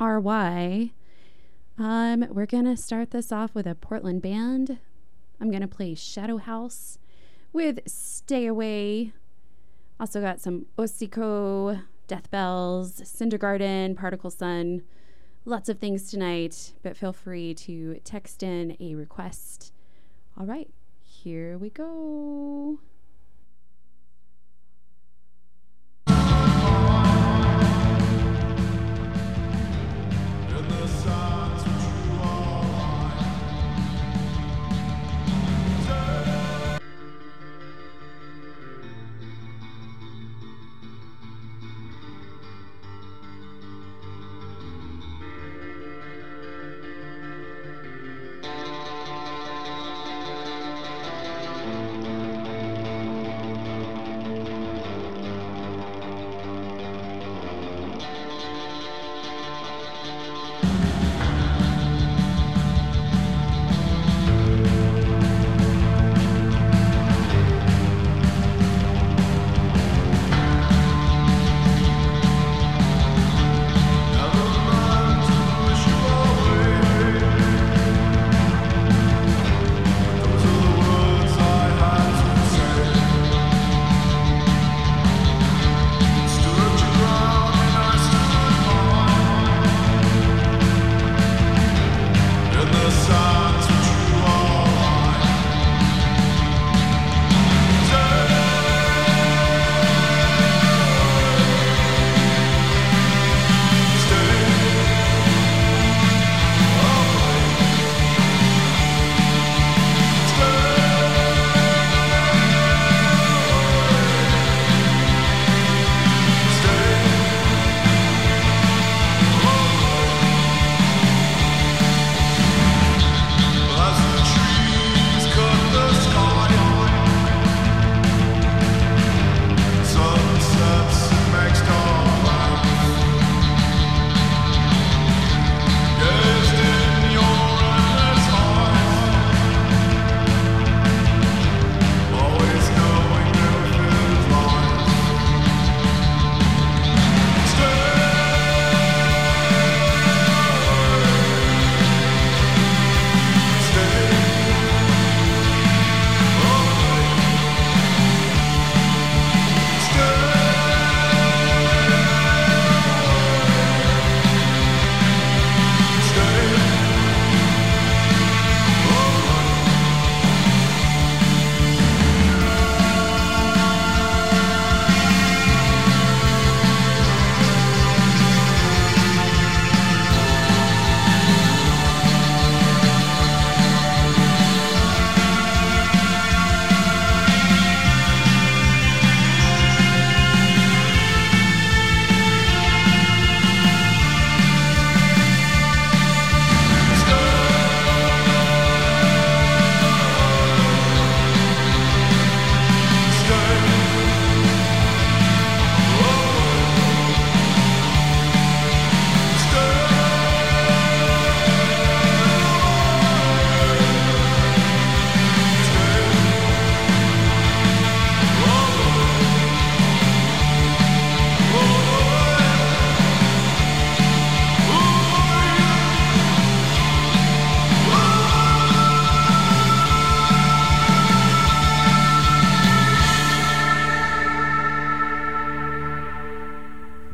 KXRY. Um, we're going to start this off with a Portland band. I'm going to play Shadow House with Stay Away. Also got some Hocico, Death Bells, Cinder Garden, Particle Son. Lots of things tonight, but feel free to text in a request. All right, here we go. the sun.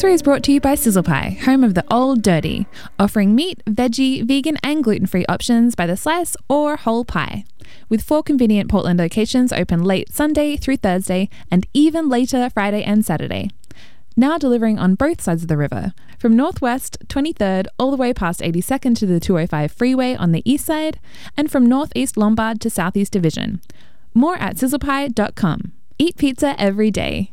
X-Ray is brought to you by Sizzle Pie, home of the old dirty, offering meat, veggie, vegan and gluten-free options by the slice or whole pie. With four convenient Portland locations open late Sunday through Thursday and even later Friday and Saturday. Now delivering on both sides of the river, from Northwest 23rd all the way past 82nd to the 205 freeway on the east side, and from Northeast Lombard to Southeast Division. More at sizzlepie.com. Eat pizza every day.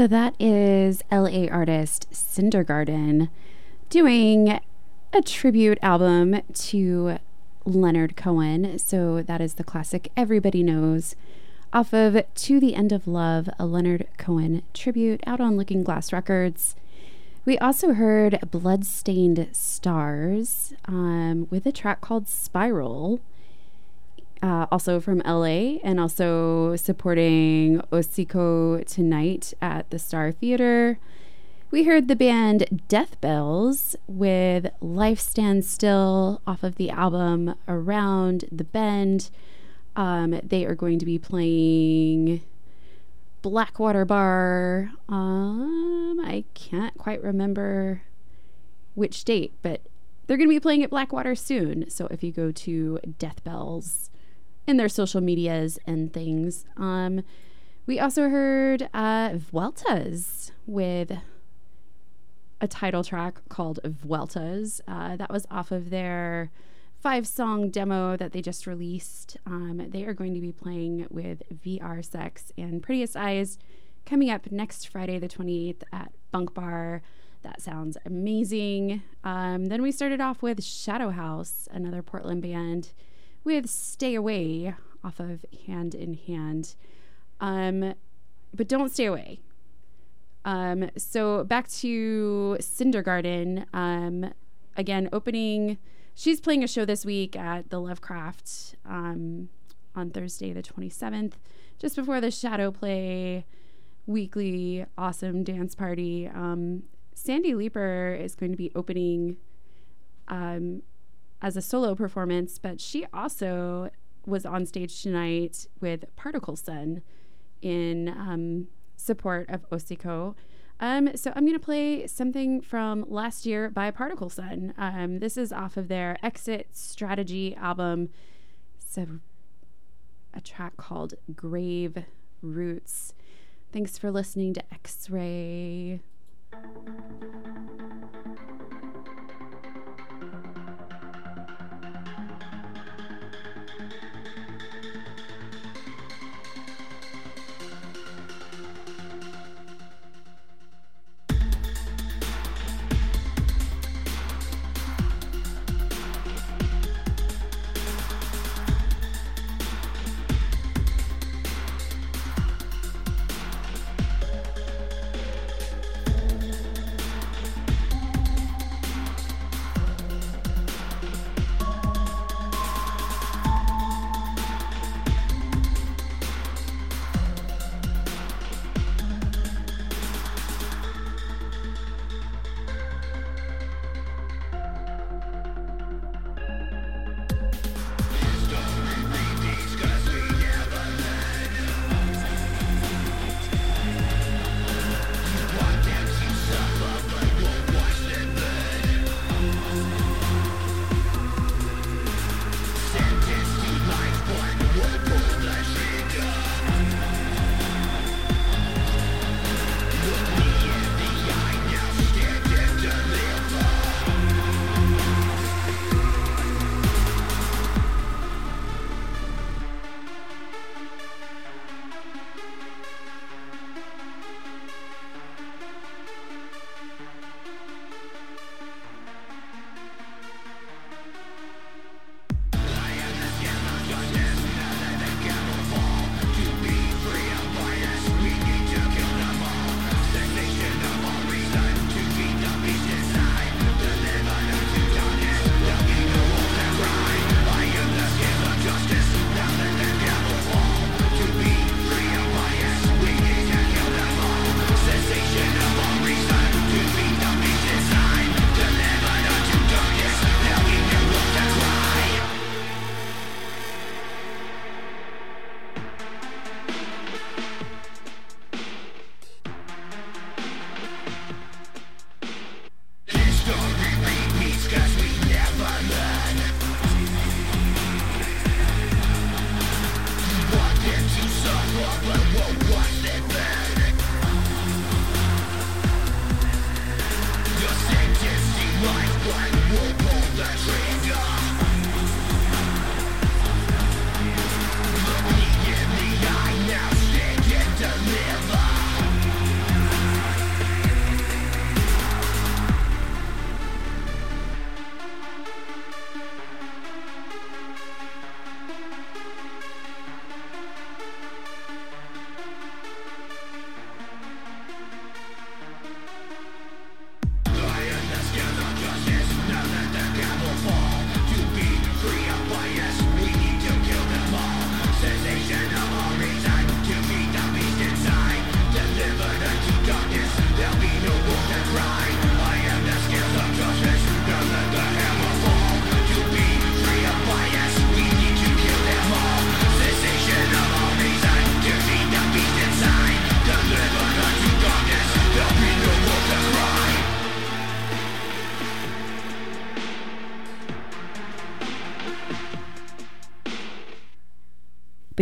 So that is LA artist Cindergarden doing a tribute album to Leonard Cohen. So that is the classic Everybody Knows off of To the End of Love, a Leonard Cohen tribute out on Looking Glass Records. We also heard Bloodstained Stars um, with a track called Spiral uh, also from LA and also supporting Hocico tonight at the Star Theater. We heard the band Death Bells with Life Stands Still off of the album Around the Bend. Um, they are going to be playing Blackwater Bar. Um, I can't quite remember which date, but they're going to be playing at Blackwater soon. So if you go to Death Bells in their social medias and things, um, we also heard uh, Vueltas with a title track called Vueltas. Uh, that was off of their five song demo that they just released. Um, they are going to be playing with VR Sex and Prettiest Eyes coming up next Friday, the 28th at Bunk Bar. That sounds amazing. Um, then we started off with Shadow House, another Portland band, with Stay Away off of Hand in Hand. Um, but don't stay away. Um, so back to Cinder Garden. Um, again, opening. She's playing a show this week at the Lovecraft um, on Thursday, the 27th, just before the Shadow Play weekly awesome dance party. Um, Sandy Leeper is going to be opening um, as a solo performance, but she also was on stage tonight with Particle Son in um, support of Hocico. Um, so I'm going to play something from last year by Particle Son. Um, this is off of their Exit Strategy album. It's a, a track called Grave Roots. Thanks for listening to X Ray.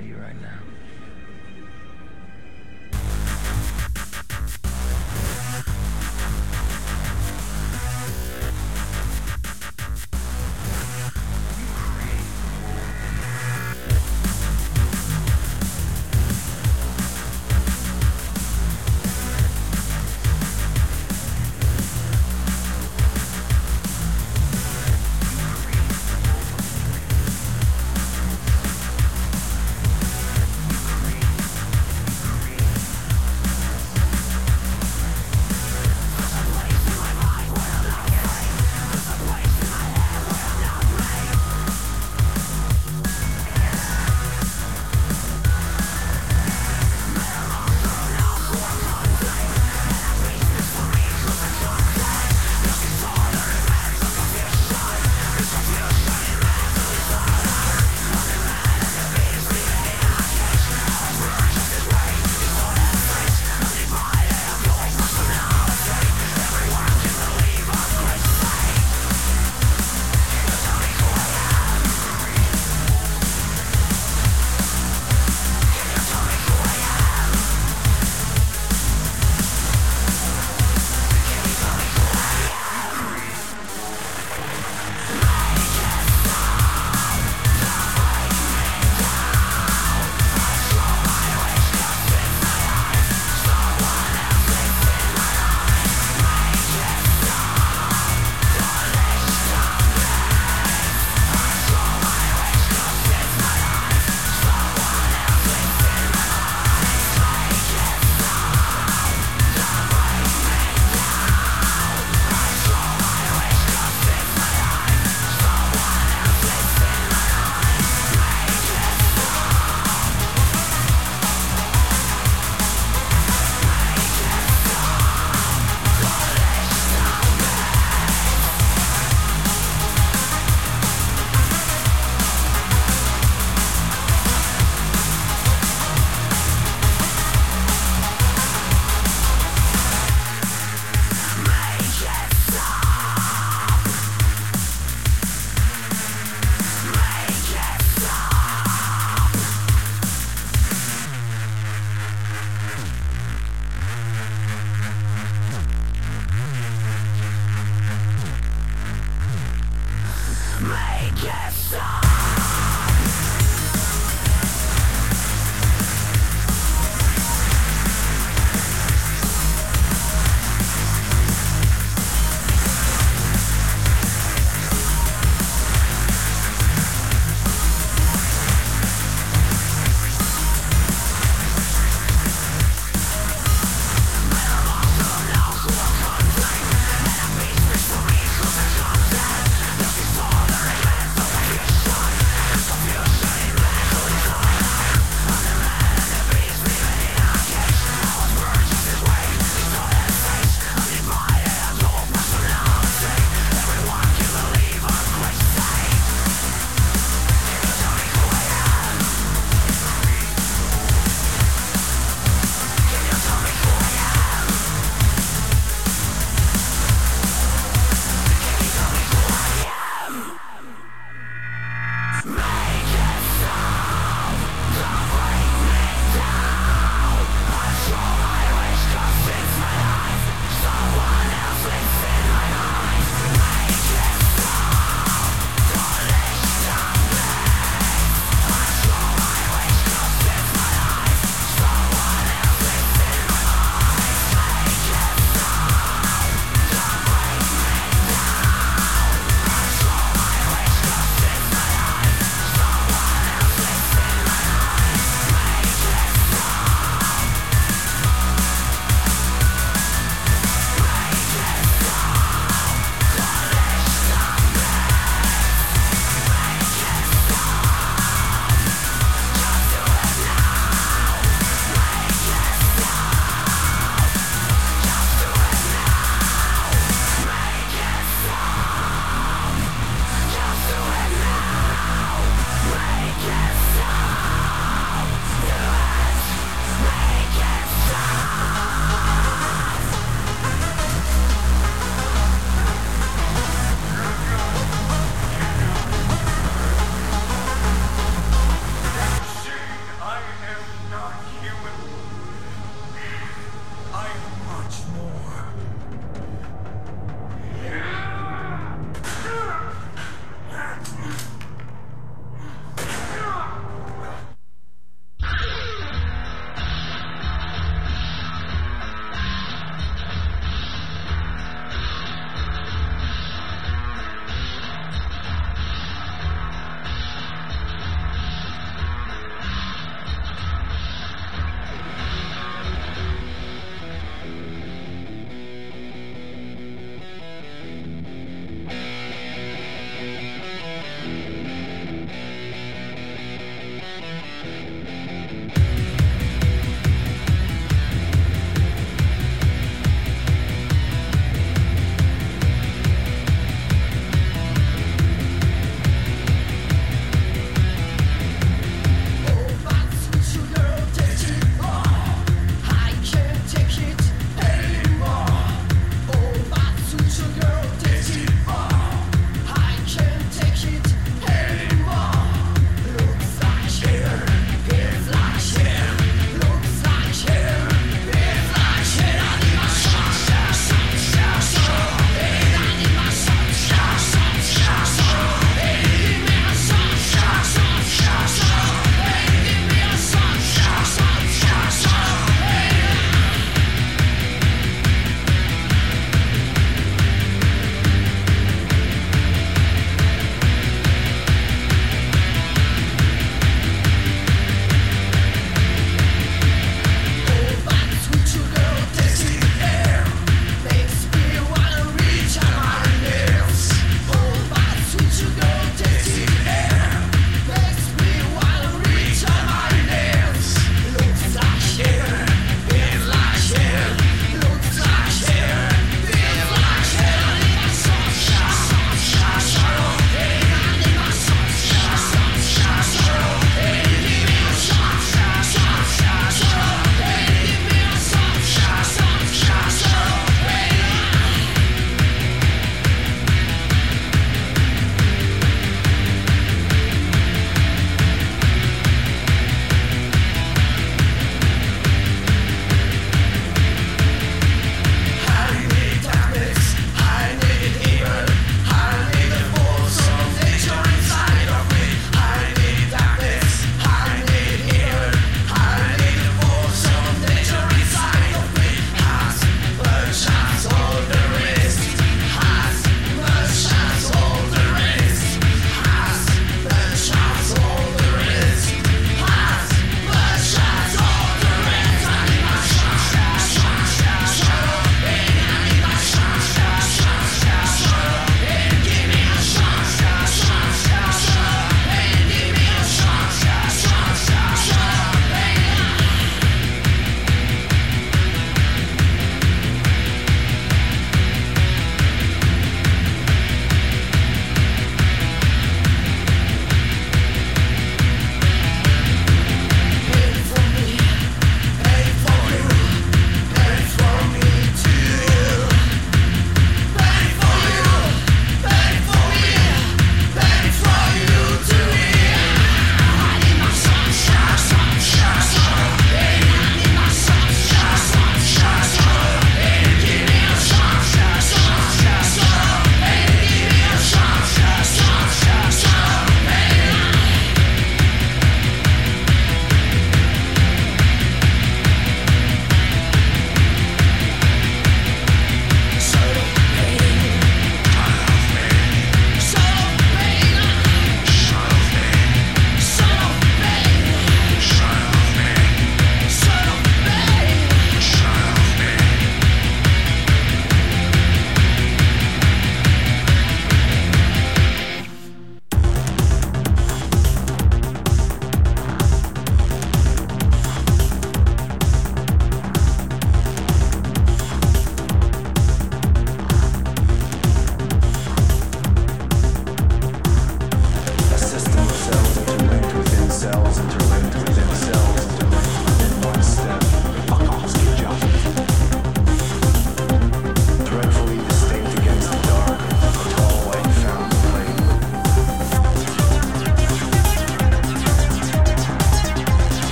you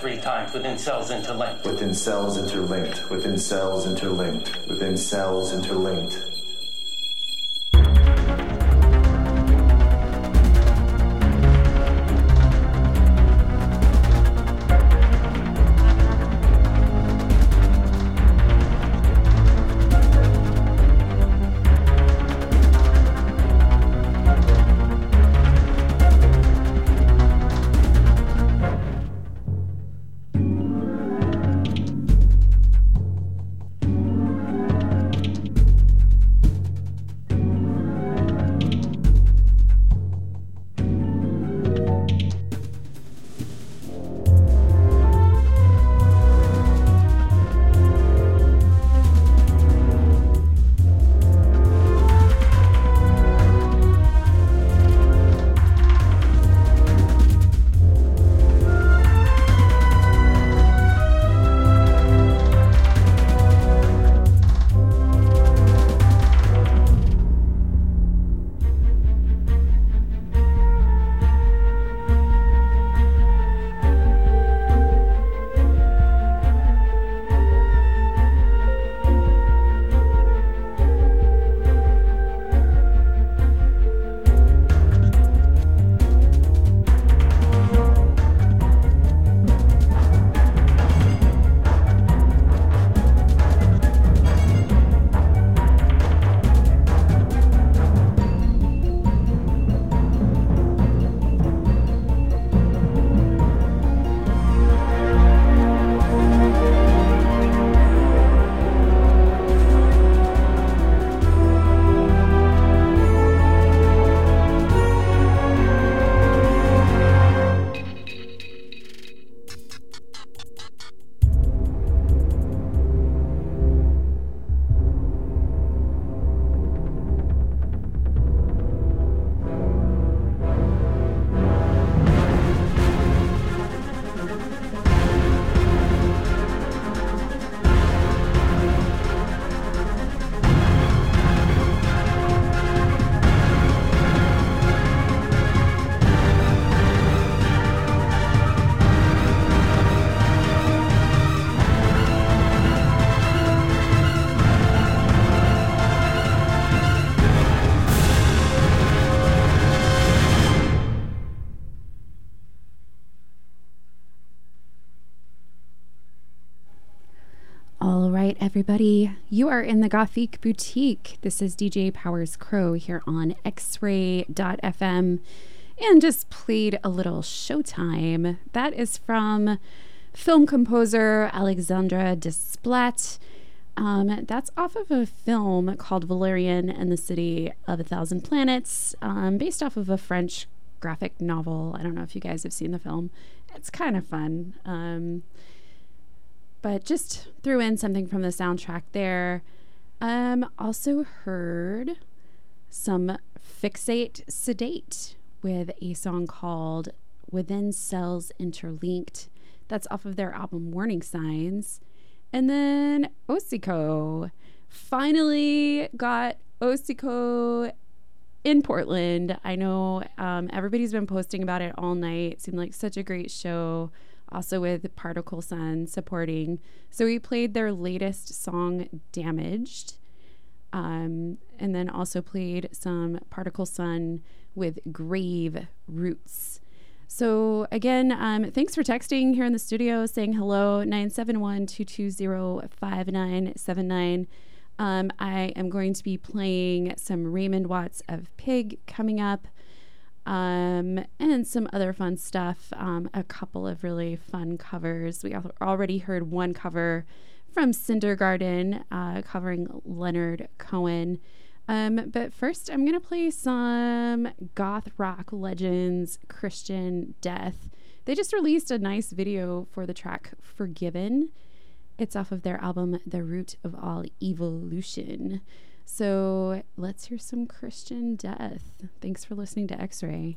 three times within cells interlinked? Within cells interlinked, within cells interlinked, within cells interlinked. Everybody. You are in the Gothic Boutique. This is DJ Powers Crow here on xray.fm and just played a little showtime. That is from film composer Alexandre Desplat. Um, that's off of a film called Valerian and the City of a Thousand Planets, um, based off of a French graphic novel. I don't know if you guys have seen the film. It's kind of fun. Um, but just threw in something from the soundtrack there. Um, also heard some Fix8:Sed8 with a song called Within Cells Interlinked. That's off of their album Warning Signs. And then Hocico. Finally got Hocico in Portland. I know um, everybody's been posting about it all night. Seemed like such a great show also with Particle Son supporting. So we played their latest song, Damaged, um, and then also played some Particle Son with Grave Roots. So again, um, thanks for texting here in the studio, saying hello, 971-220-5979. Um, I am going to be playing some Raymond Watts of Pig coming up um, and some other fun stuff. Um, a couple of really fun covers. We al- already heard one cover from Cindergarden uh, covering Leonard Cohen. Um, but first, I'm going to play some goth rock legends, Christian Death. They just released a nice video for the track Forgiven. It's off of their album, The Root of All Evolution. So let's hear some Christian Death. Thanks for listening to X Ray.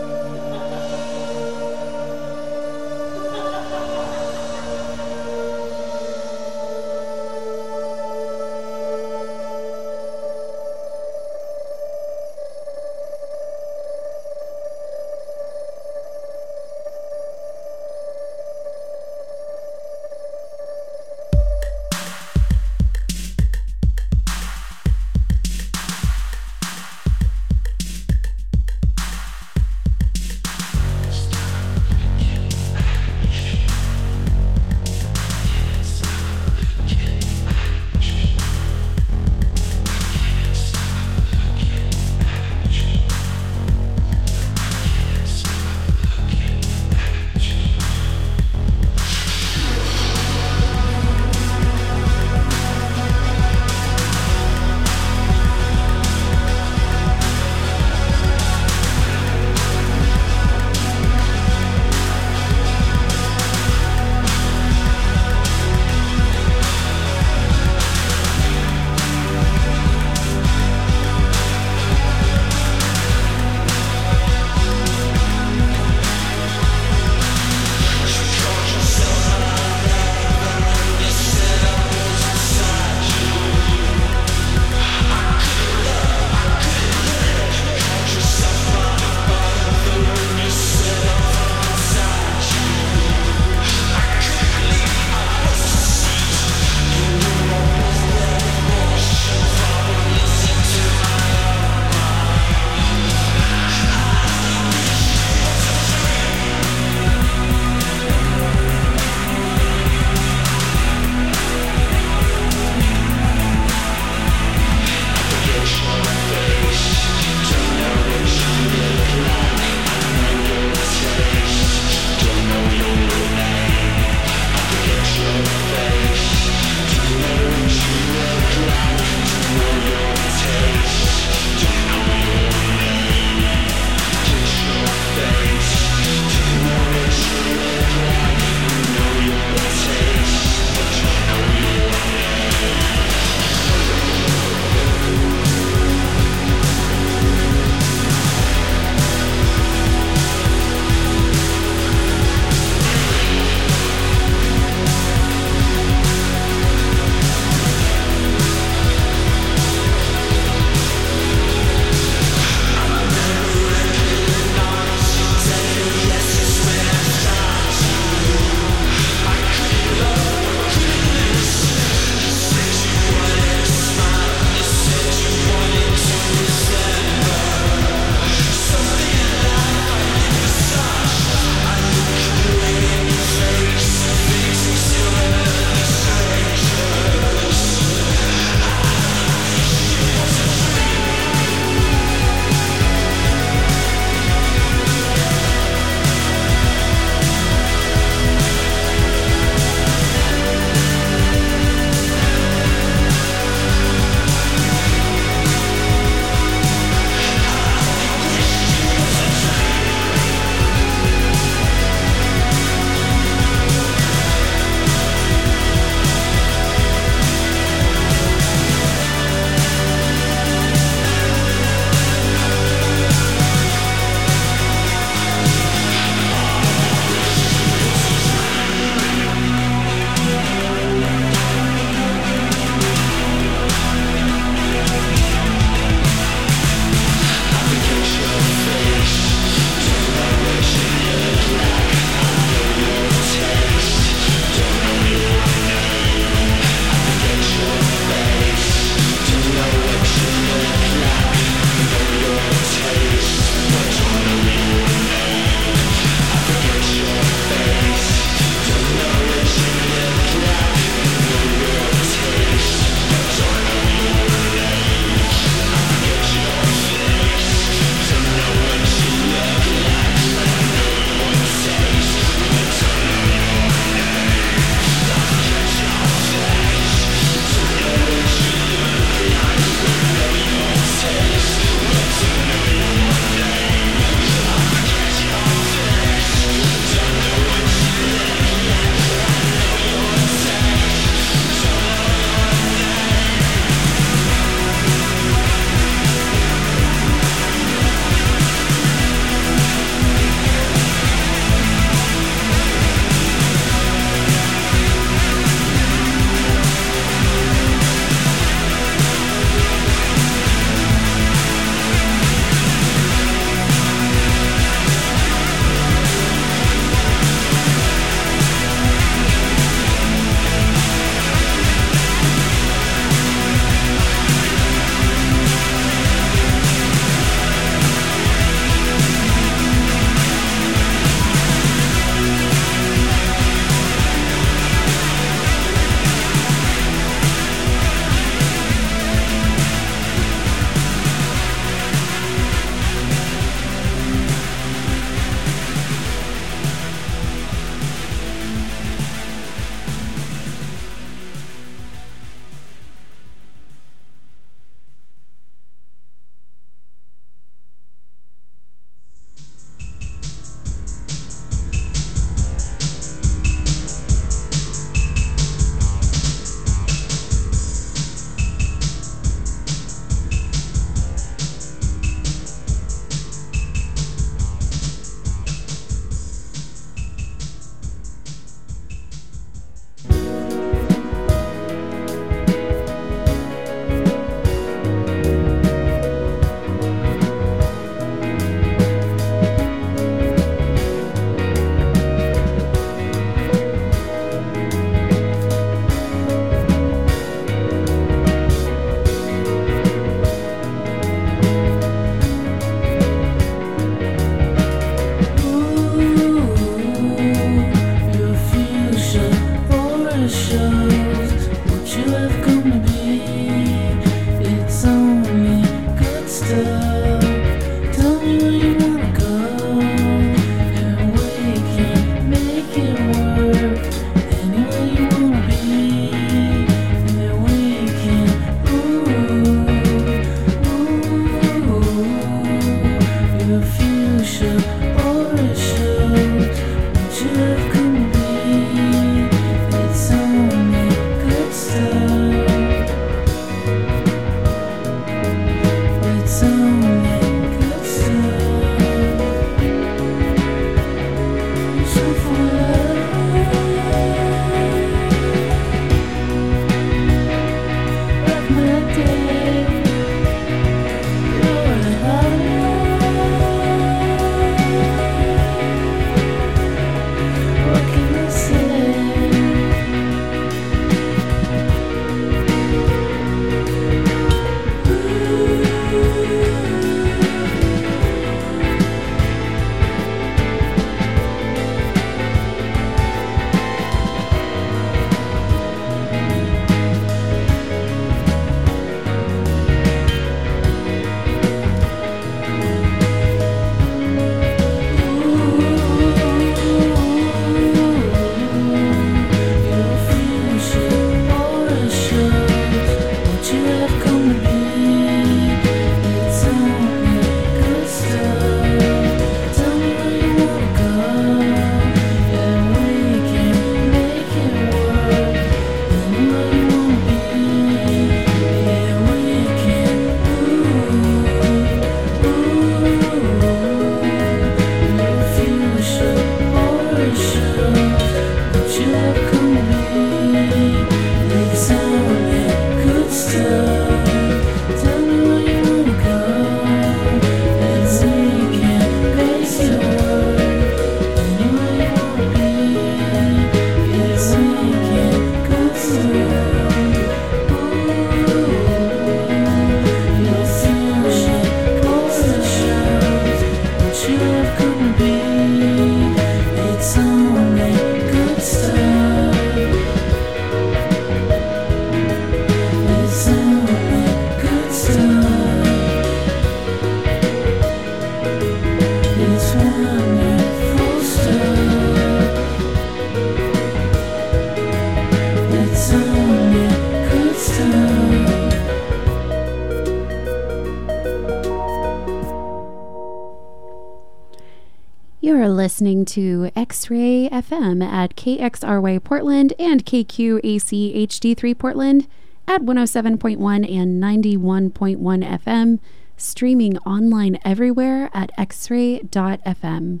Listening to X Ray FM at KXRY Portland and KQAC HD3 Portland at 107.1 and 91.1 FM, streaming online everywhere at xray.fm.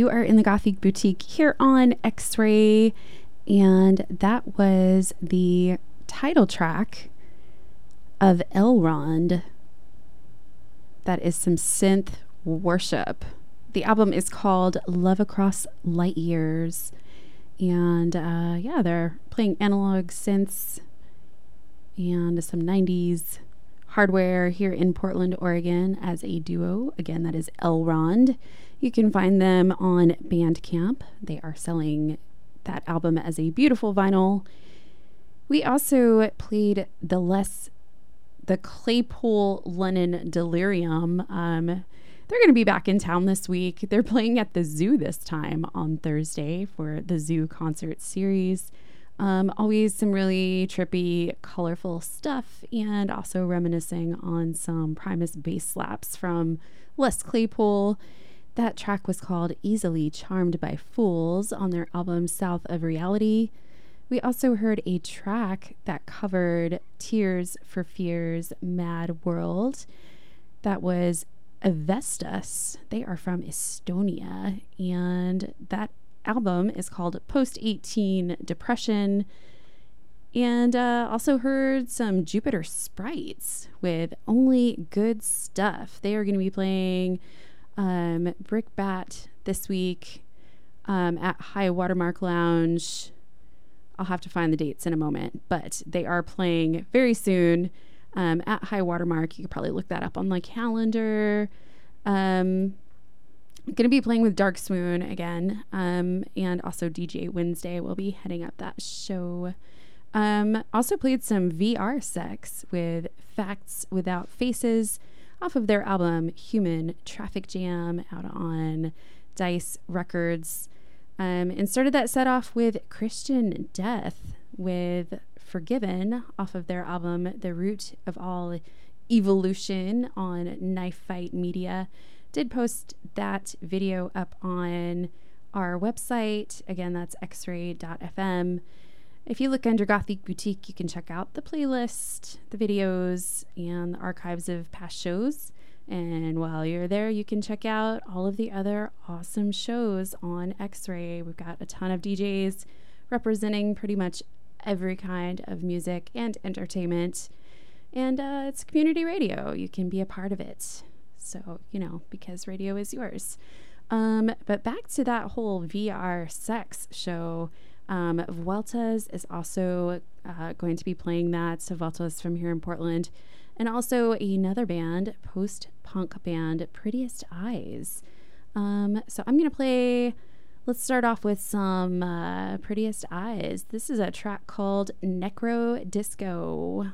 you are in the Gothic Boutique here on X Ray, and that was the title track of Elrond. That is some synth worship. The album is called Love Across Light Years, and uh, yeah, they're playing analog synths and some 90s hardware here in Portland, Oregon as a duo. Again, that is Elrond. You can find them on Bandcamp. They are selling that album as a beautiful vinyl. We also played the less the Claypool Lennon Delirium. Um, they're going to be back in town this week. They're playing at the zoo this time on Thursday for the zoo concert series. Um, always some really trippy, colorful stuff, and also reminiscing on some Primus bass slaps from Les Claypool. That track was called Easily Charmed by Fools on their album South of Reality. We also heard a track that covered Tears for Fears Mad World. That was Evestus. They are from Estonia, and that album is called Post 18 Depression. And uh, also heard some Jupiter Sprites with Only Good Stuff. They are going to be playing um, Brickbat this week um, at High Watermark Lounge. I'll have to find the dates in a moment, but they are playing very soon um, at High Watermark. You could probably look that up on my calendar. Um, going to be playing with Darkswoon again, um, and also DJ Wednesday will be heading up that show. Um, also played some VR sex with Facts Without Faces off of their album Human Traffic Jam out on Dais Records. Um, and started that set off with Christian Death with Forgiven off of their album The Root of All Evolution on Knife Fight Media. Did post that video up on our website. Again, that's xray.fm. If you look under Gothic Boutique, you can check out the playlist, the videos, and the archives of past shows. And while you're there, you can check out all of the other awesome shows on X Ray. We've got a ton of DJs representing pretty much every kind of music and entertainment. And uh, it's community radio. You can be a part of it. So, you know, because radio is yours. Um, but back to that whole VR sex show. Um, Vueltas is also uh, going to be playing that. So, Vueltas from here in Portland. And also another band, post punk band, Prettiest Eyes. Um, so, I'm going to play. Let's start off with some uh, Prettiest Eyes. This is a track called Nekrodisco.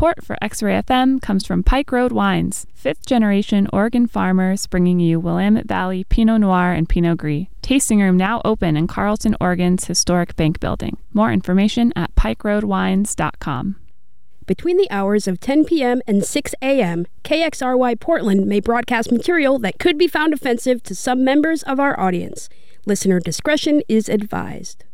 Support for X Ray FM comes from Pike Road Wines, fifth generation Oregon farmers bringing you Willamette Valley Pinot Noir and Pinot Gris. Tasting room now open in Carlton, Oregon's historic bank building. More information at pikeroadwines.com. Between the hours of 10 p.m. and 6 a.m., KXRY Portland may broadcast material that could be found offensive to some members of our audience. Listener discretion is advised.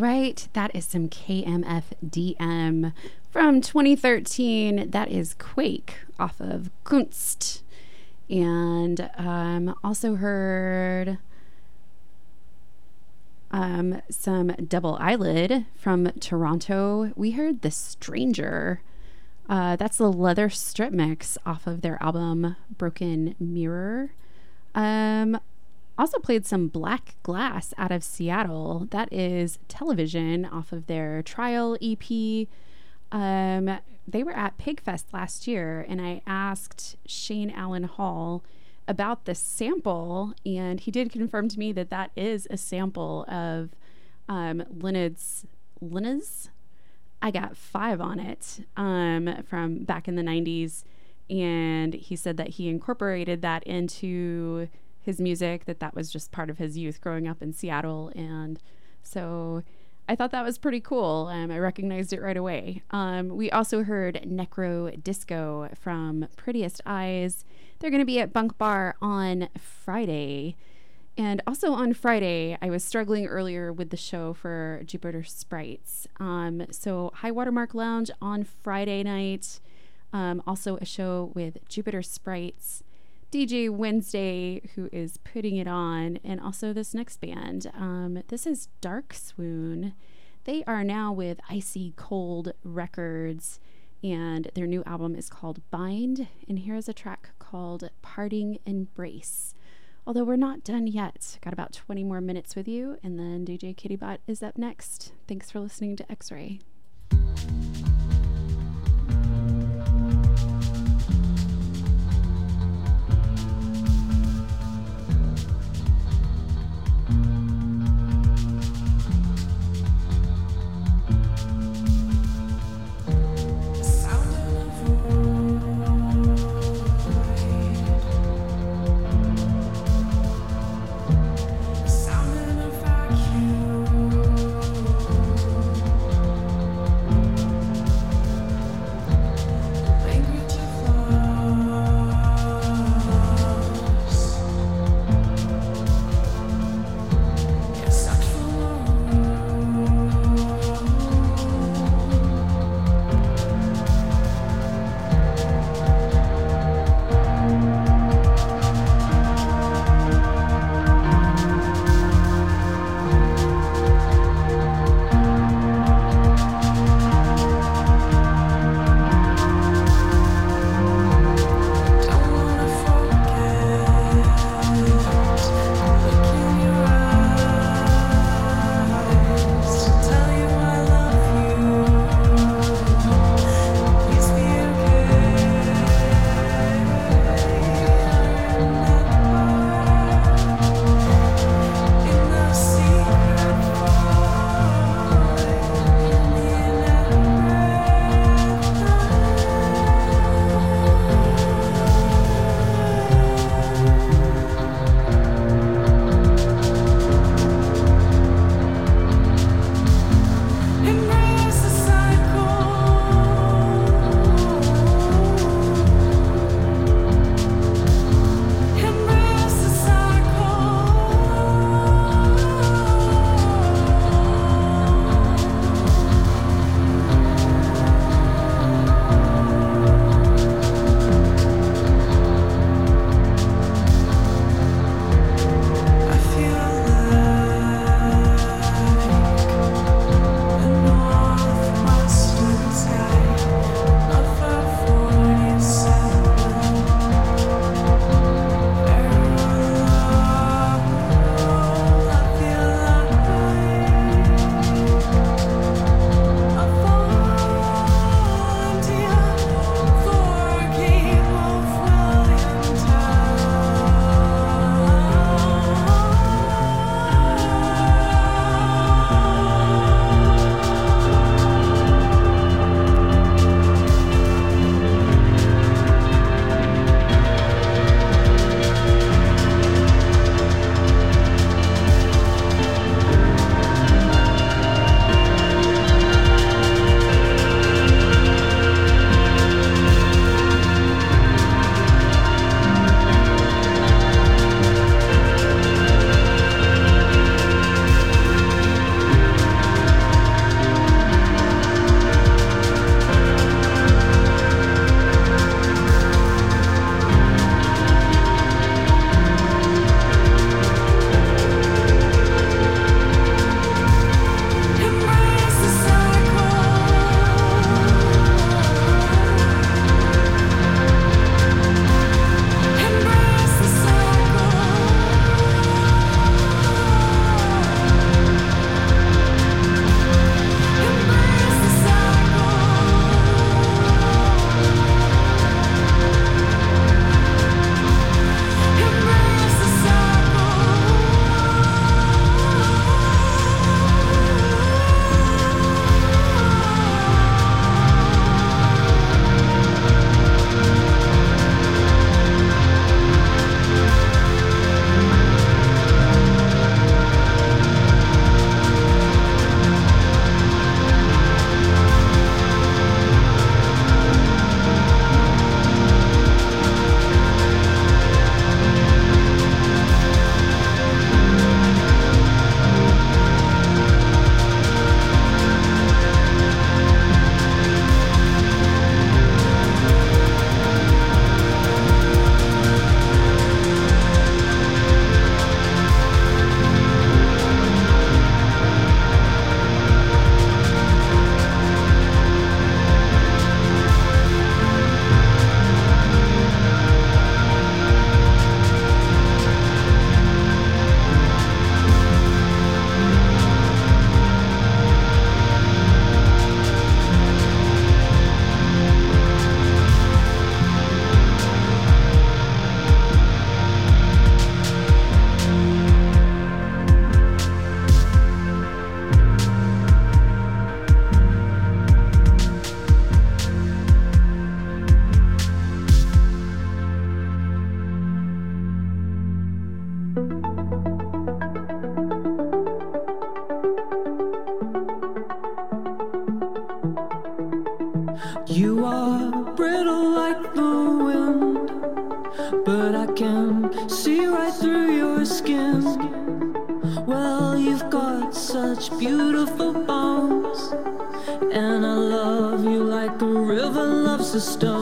Right, that is some KMFDM from 2013. That is Quake off of Kunst. And um, also heard um, some Double Eyelid from Toronto. We heard The Stranger. Uh, that's the Leæther Strip mix off of their album Broken Mirror. Um, also played some Blakk Glass out of Seattle. That is television off of their trial EP. Um, they were at Pigfest last year, and I asked Shane Allen Hall about the sample, and he did confirm to me that that is a sample of um. I got five on it um, from back in the 90s, and he said that he incorporated that into his music that that was just part of his youth growing up in Seattle and so I thought that was pretty cool. Um, I recognized it right away. Um, we also heard Nekrodisco from Prettiest Eyes. They're going to be at Bunk Bar on Friday. And also on Friday, I was struggling earlier with the show for Jupiter Sprites. Um, so High Watermark Lounge on Friday night. Um, also a show with Jupiter Sprites. DJ Wednesday, who is putting it on, and also this next band. Um, this is Darkswoon. They are now with Icy Cold Records, and their new album is called Bind. And here's a track called Parting Embrace. Although we're not done yet, got about 20 more minutes with you, and then DJ Kittybot is up next. Thanks for listening to X Ray. River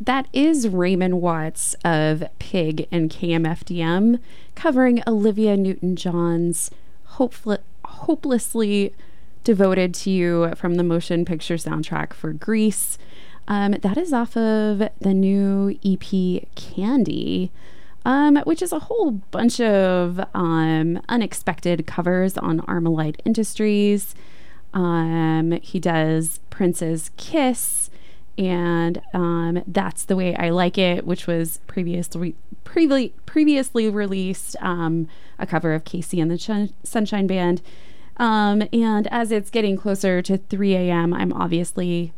that is Raymond Watts of Pig and KMFDM covering Olivia Newton John's hopeful- hopelessly devoted to you from the motion picture soundtrack for Grease. Um, that is off of the new EP Candy, um, which is a whole bunch of um, unexpected covers on Armalyte Industries. Um, he does Prince's Kiss and um, that's the way I like it, which was previously previ- previously released um, a cover of Casey and the Chun- Sunshine Band. Um, and as it's getting closer to 3 a.m., I'm obviously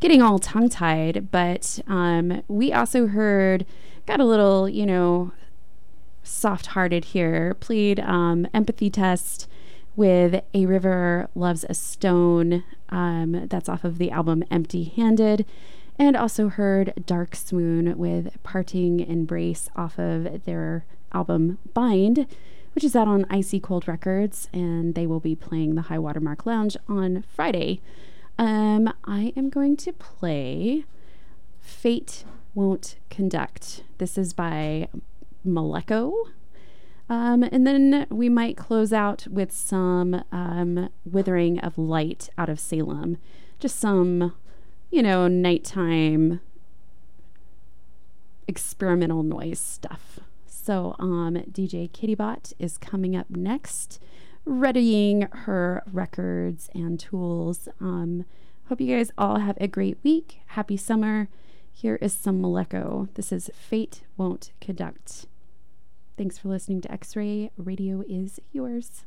getting all tongue tied. But um, we also heard, got a little, you know, soft hearted here, played um, Empathy Test with A River Loves a Stone. Um, that's off of the album Empty Handed. And also heard Darkswoon with Parting Embrace off of their album Bind, which is out on Icy Cold Records. And they will be playing the High Watermark Lounge on Friday. Um, I am going to play Fate Won't Conduct. This is by Maleko. Um, and then we might close out with some um, Withering of Light out of Salem. Just some, you know, nighttime experimental noise stuff. So, um, DJ Kittybot is coming up next, readying her records and tools. Um, hope you guys all have a great week. Happy summer. Here is some Maleko. This is Fate Won't Conduct. Thanks for listening to X Ray. Radio is yours.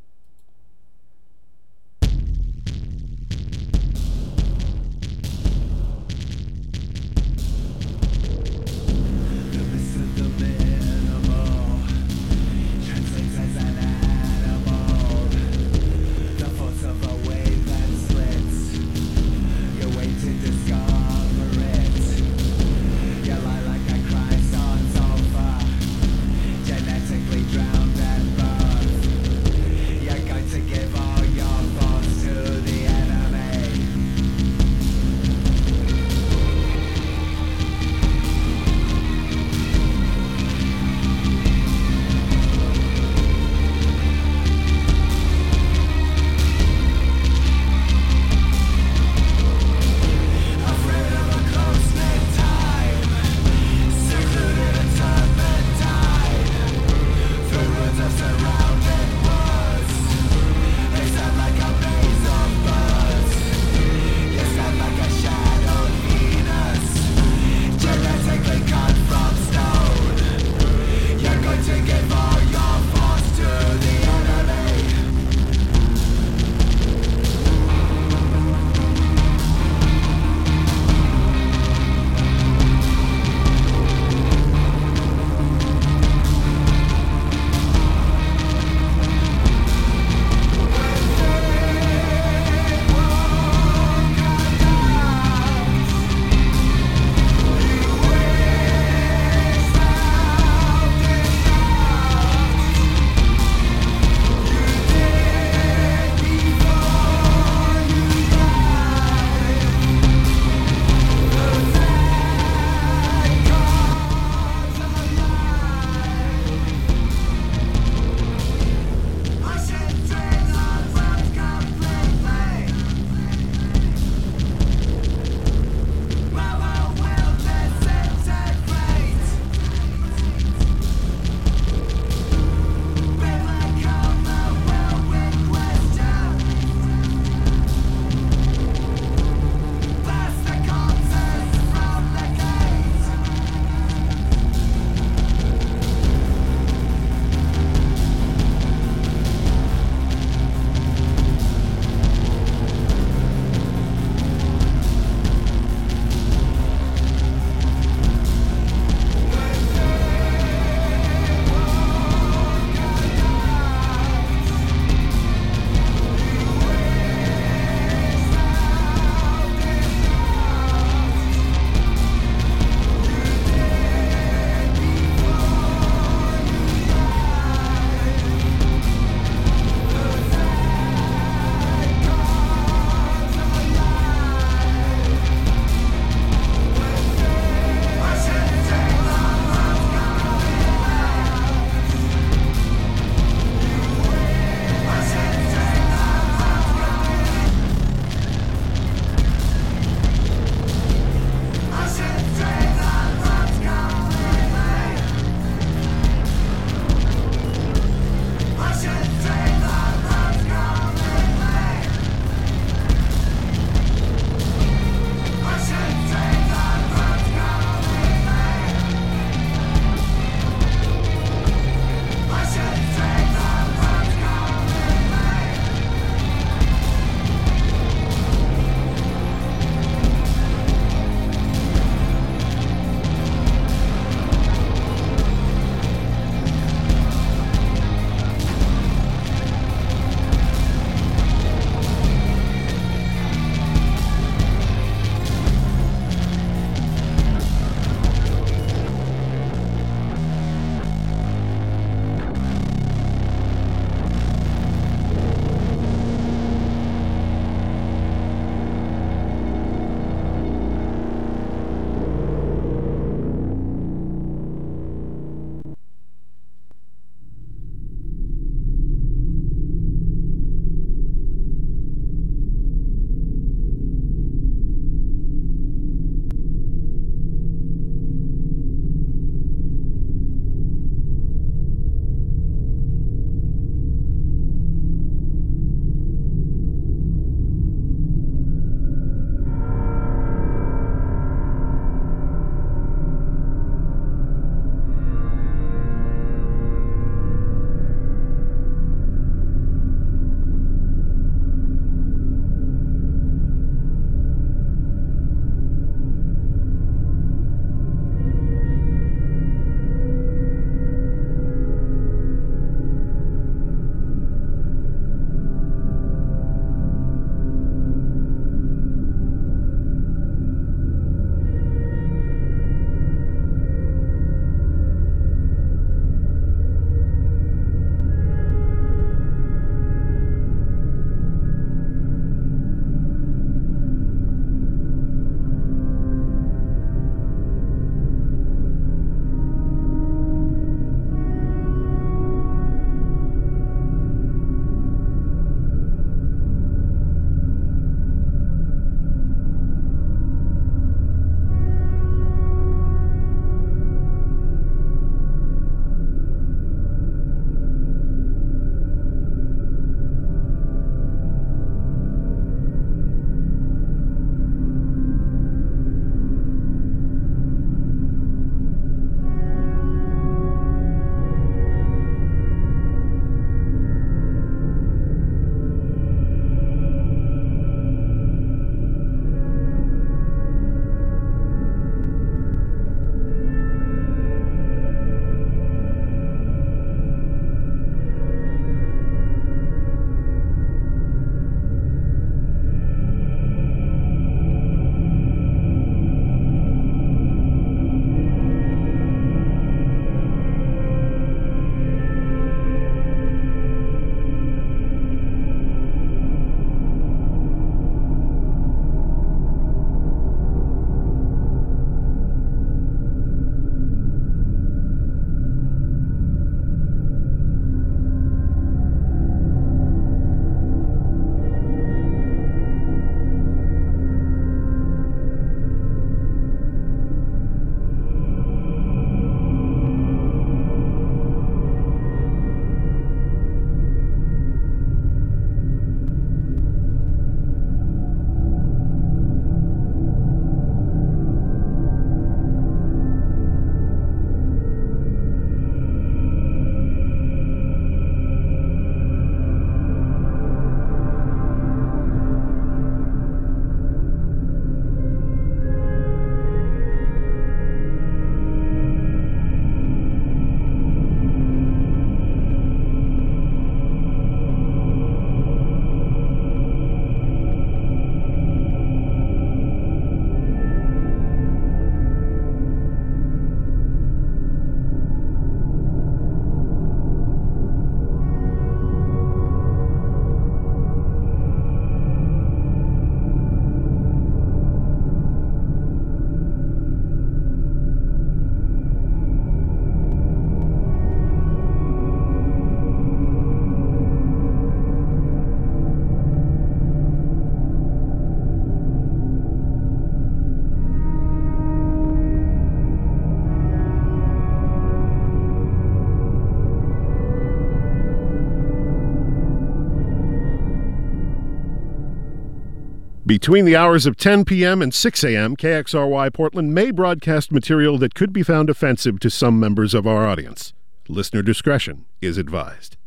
Between the hours of 10 p.m. and 6 a.m., KXRY Portland may broadcast material that could be found offensive to some members of our audience. Listener discretion is advised.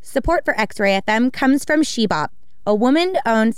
Support for X Ray FM comes from Shebop, a woman owned